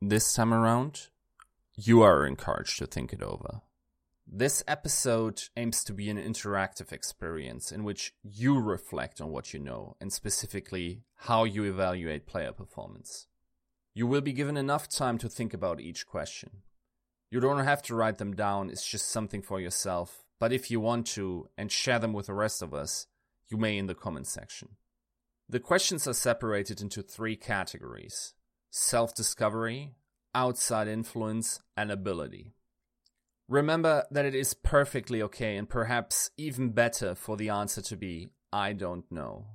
this time around, you are encouraged to think it over. This episode aims to be an interactive experience in which you reflect on what you know and specifically how you evaluate player performance. You will be given enough time to think about each question. You don't have to write them down, it's just something for yourself, but if you want to and share them with the rest of us, you may in the comments section. The questions are separated into three categories self discovery, outside influence, and ability. Remember that it is perfectly okay and perhaps even better for the answer to be, I don't know.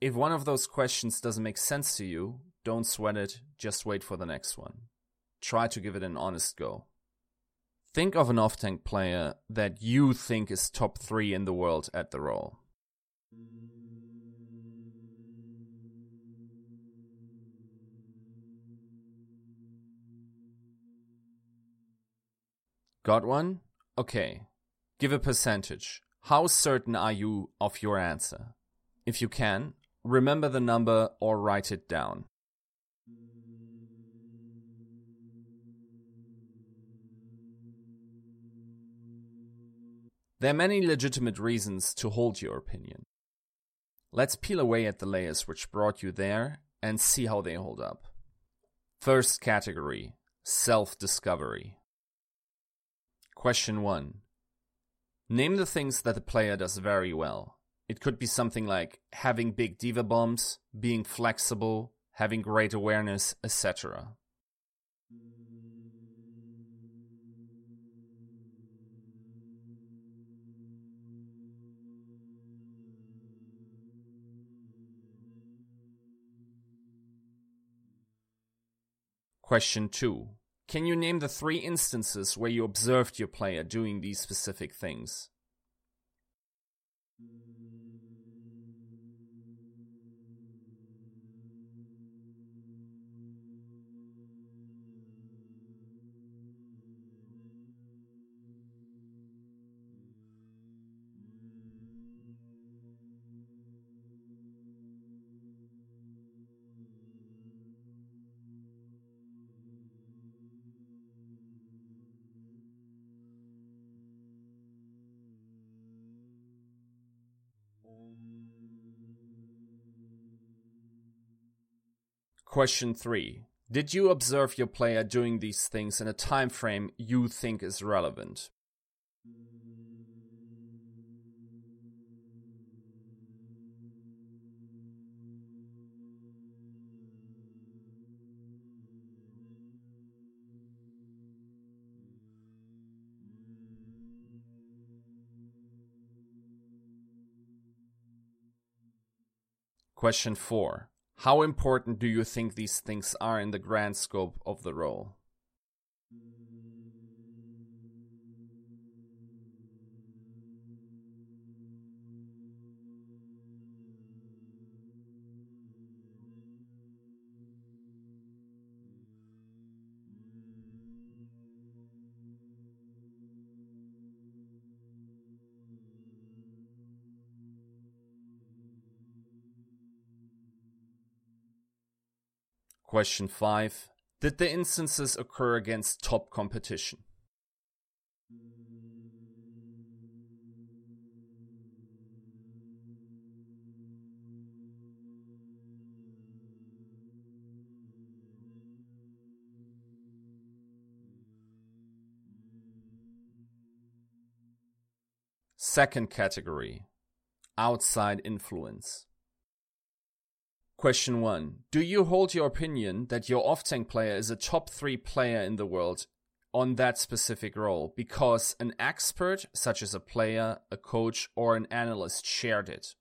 If one of those questions doesn't make sense to you, don't sweat it, just wait for the next one. Try to give it an honest go. Think of an off tank player that you think is top 3 in the world at the role. Got one? Okay. Give a percentage. How certain are you of your answer? If you can, remember the number or write it down. There are many legitimate reasons to hold your opinion. Let's peel away at the layers which brought you there and see how they hold up. First category self discovery. Question 1. Name the things that the player does very well. It could be something like having big D.Va bombs, being flexible, having great awareness, etc. Question 2. Can you name the three instances where you observed your player doing these specific things? Question 3. Did you observe your player doing these things in a time frame you think is relevant? Question 4. How important do you think these things are in the grand scope of the role? Question 5. Did the instances occur against top competition? Second category Outside influence. Question 1. Do you hold your opinion that your off tank player is a top 3 player in the world on that specific role because an expert, such as a player, a coach, or an analyst, shared it?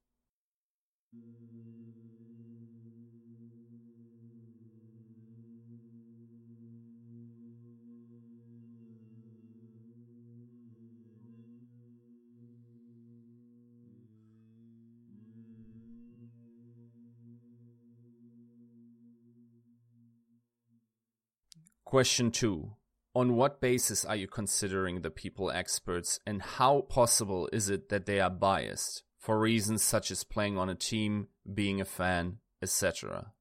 Question 2. On what basis are you considering the people experts and how possible is it that they are biased for reasons such as playing on a team, being a fan, etc.?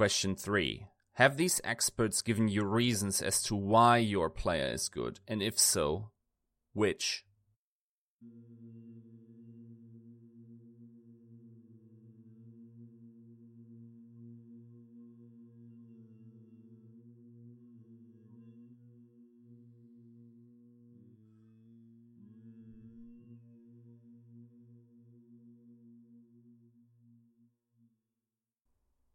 Question 3. Have these experts given you reasons as to why your player is good? And if so, which?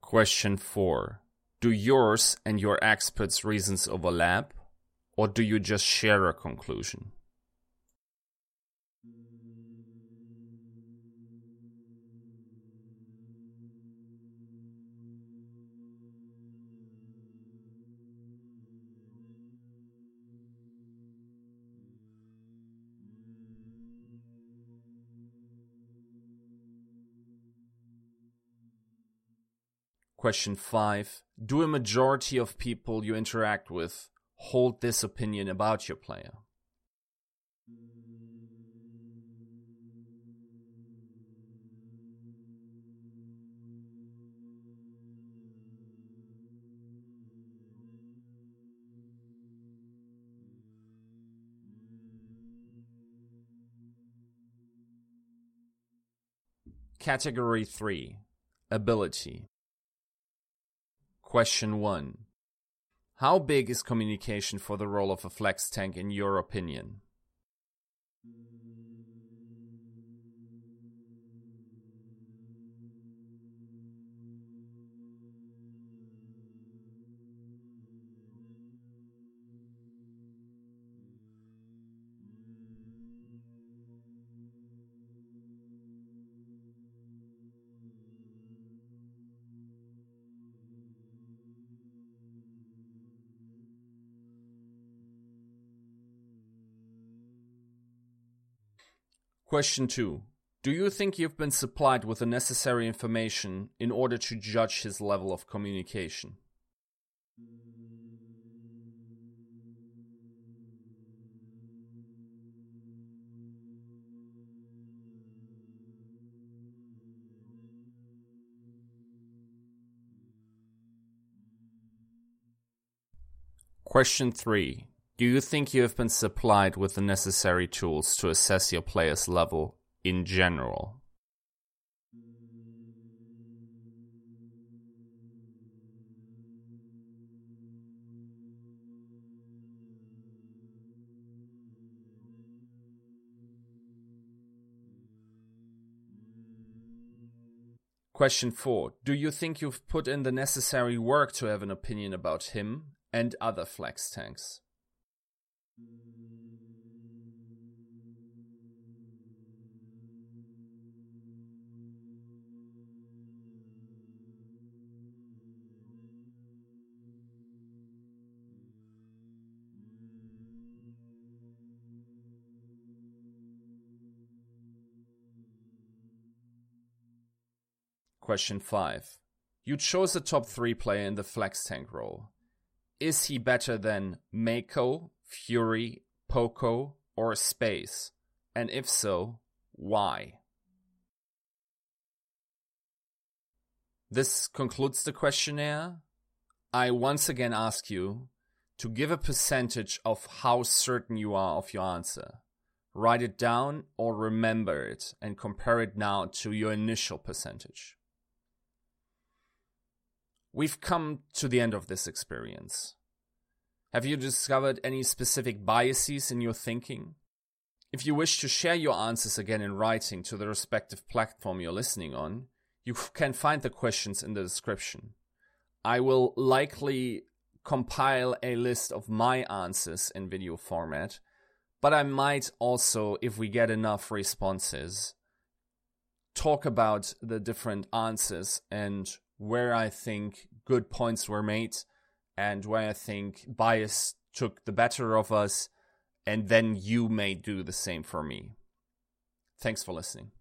Question 4. Do yours and your expert's reasons overlap, or do you just share a conclusion? Question 5. Do a majority of people you interact with hold this opinion about your player? Category 3 Ability Question 1. How big is communication for the role of a flex tank in your opinion? Question 2. Do you think you've been supplied with the necessary information in order to judge his level of communication? Question 3. Do you think you have been supplied with the necessary tools to assess your player's level in general? Question 4. Do you think you've put in the necessary work to have an opinion about him and other flex tanks? Question 5. You chose a top 3 player in the flex tank role. Is he better than Meko, Fury, Poko, or Space? And if so, why? This concludes the questionnaire. I once again ask you to give a percentage of how certain you are of your answer. Write it down or remember it and compare it now to your initial percentage. We've come to the end of this experience. Have you discovered any specific biases in your thinking? If you wish to share your answers again in writing to the respective platform you're listening on, you can find the questions in the description. I will likely compile a list of my answers in video format, but I might also, if we get enough responses, talk about the different answers and where I think good points were made and when I think bias took the better of us, and then you may do the same for me. Thanks for listening.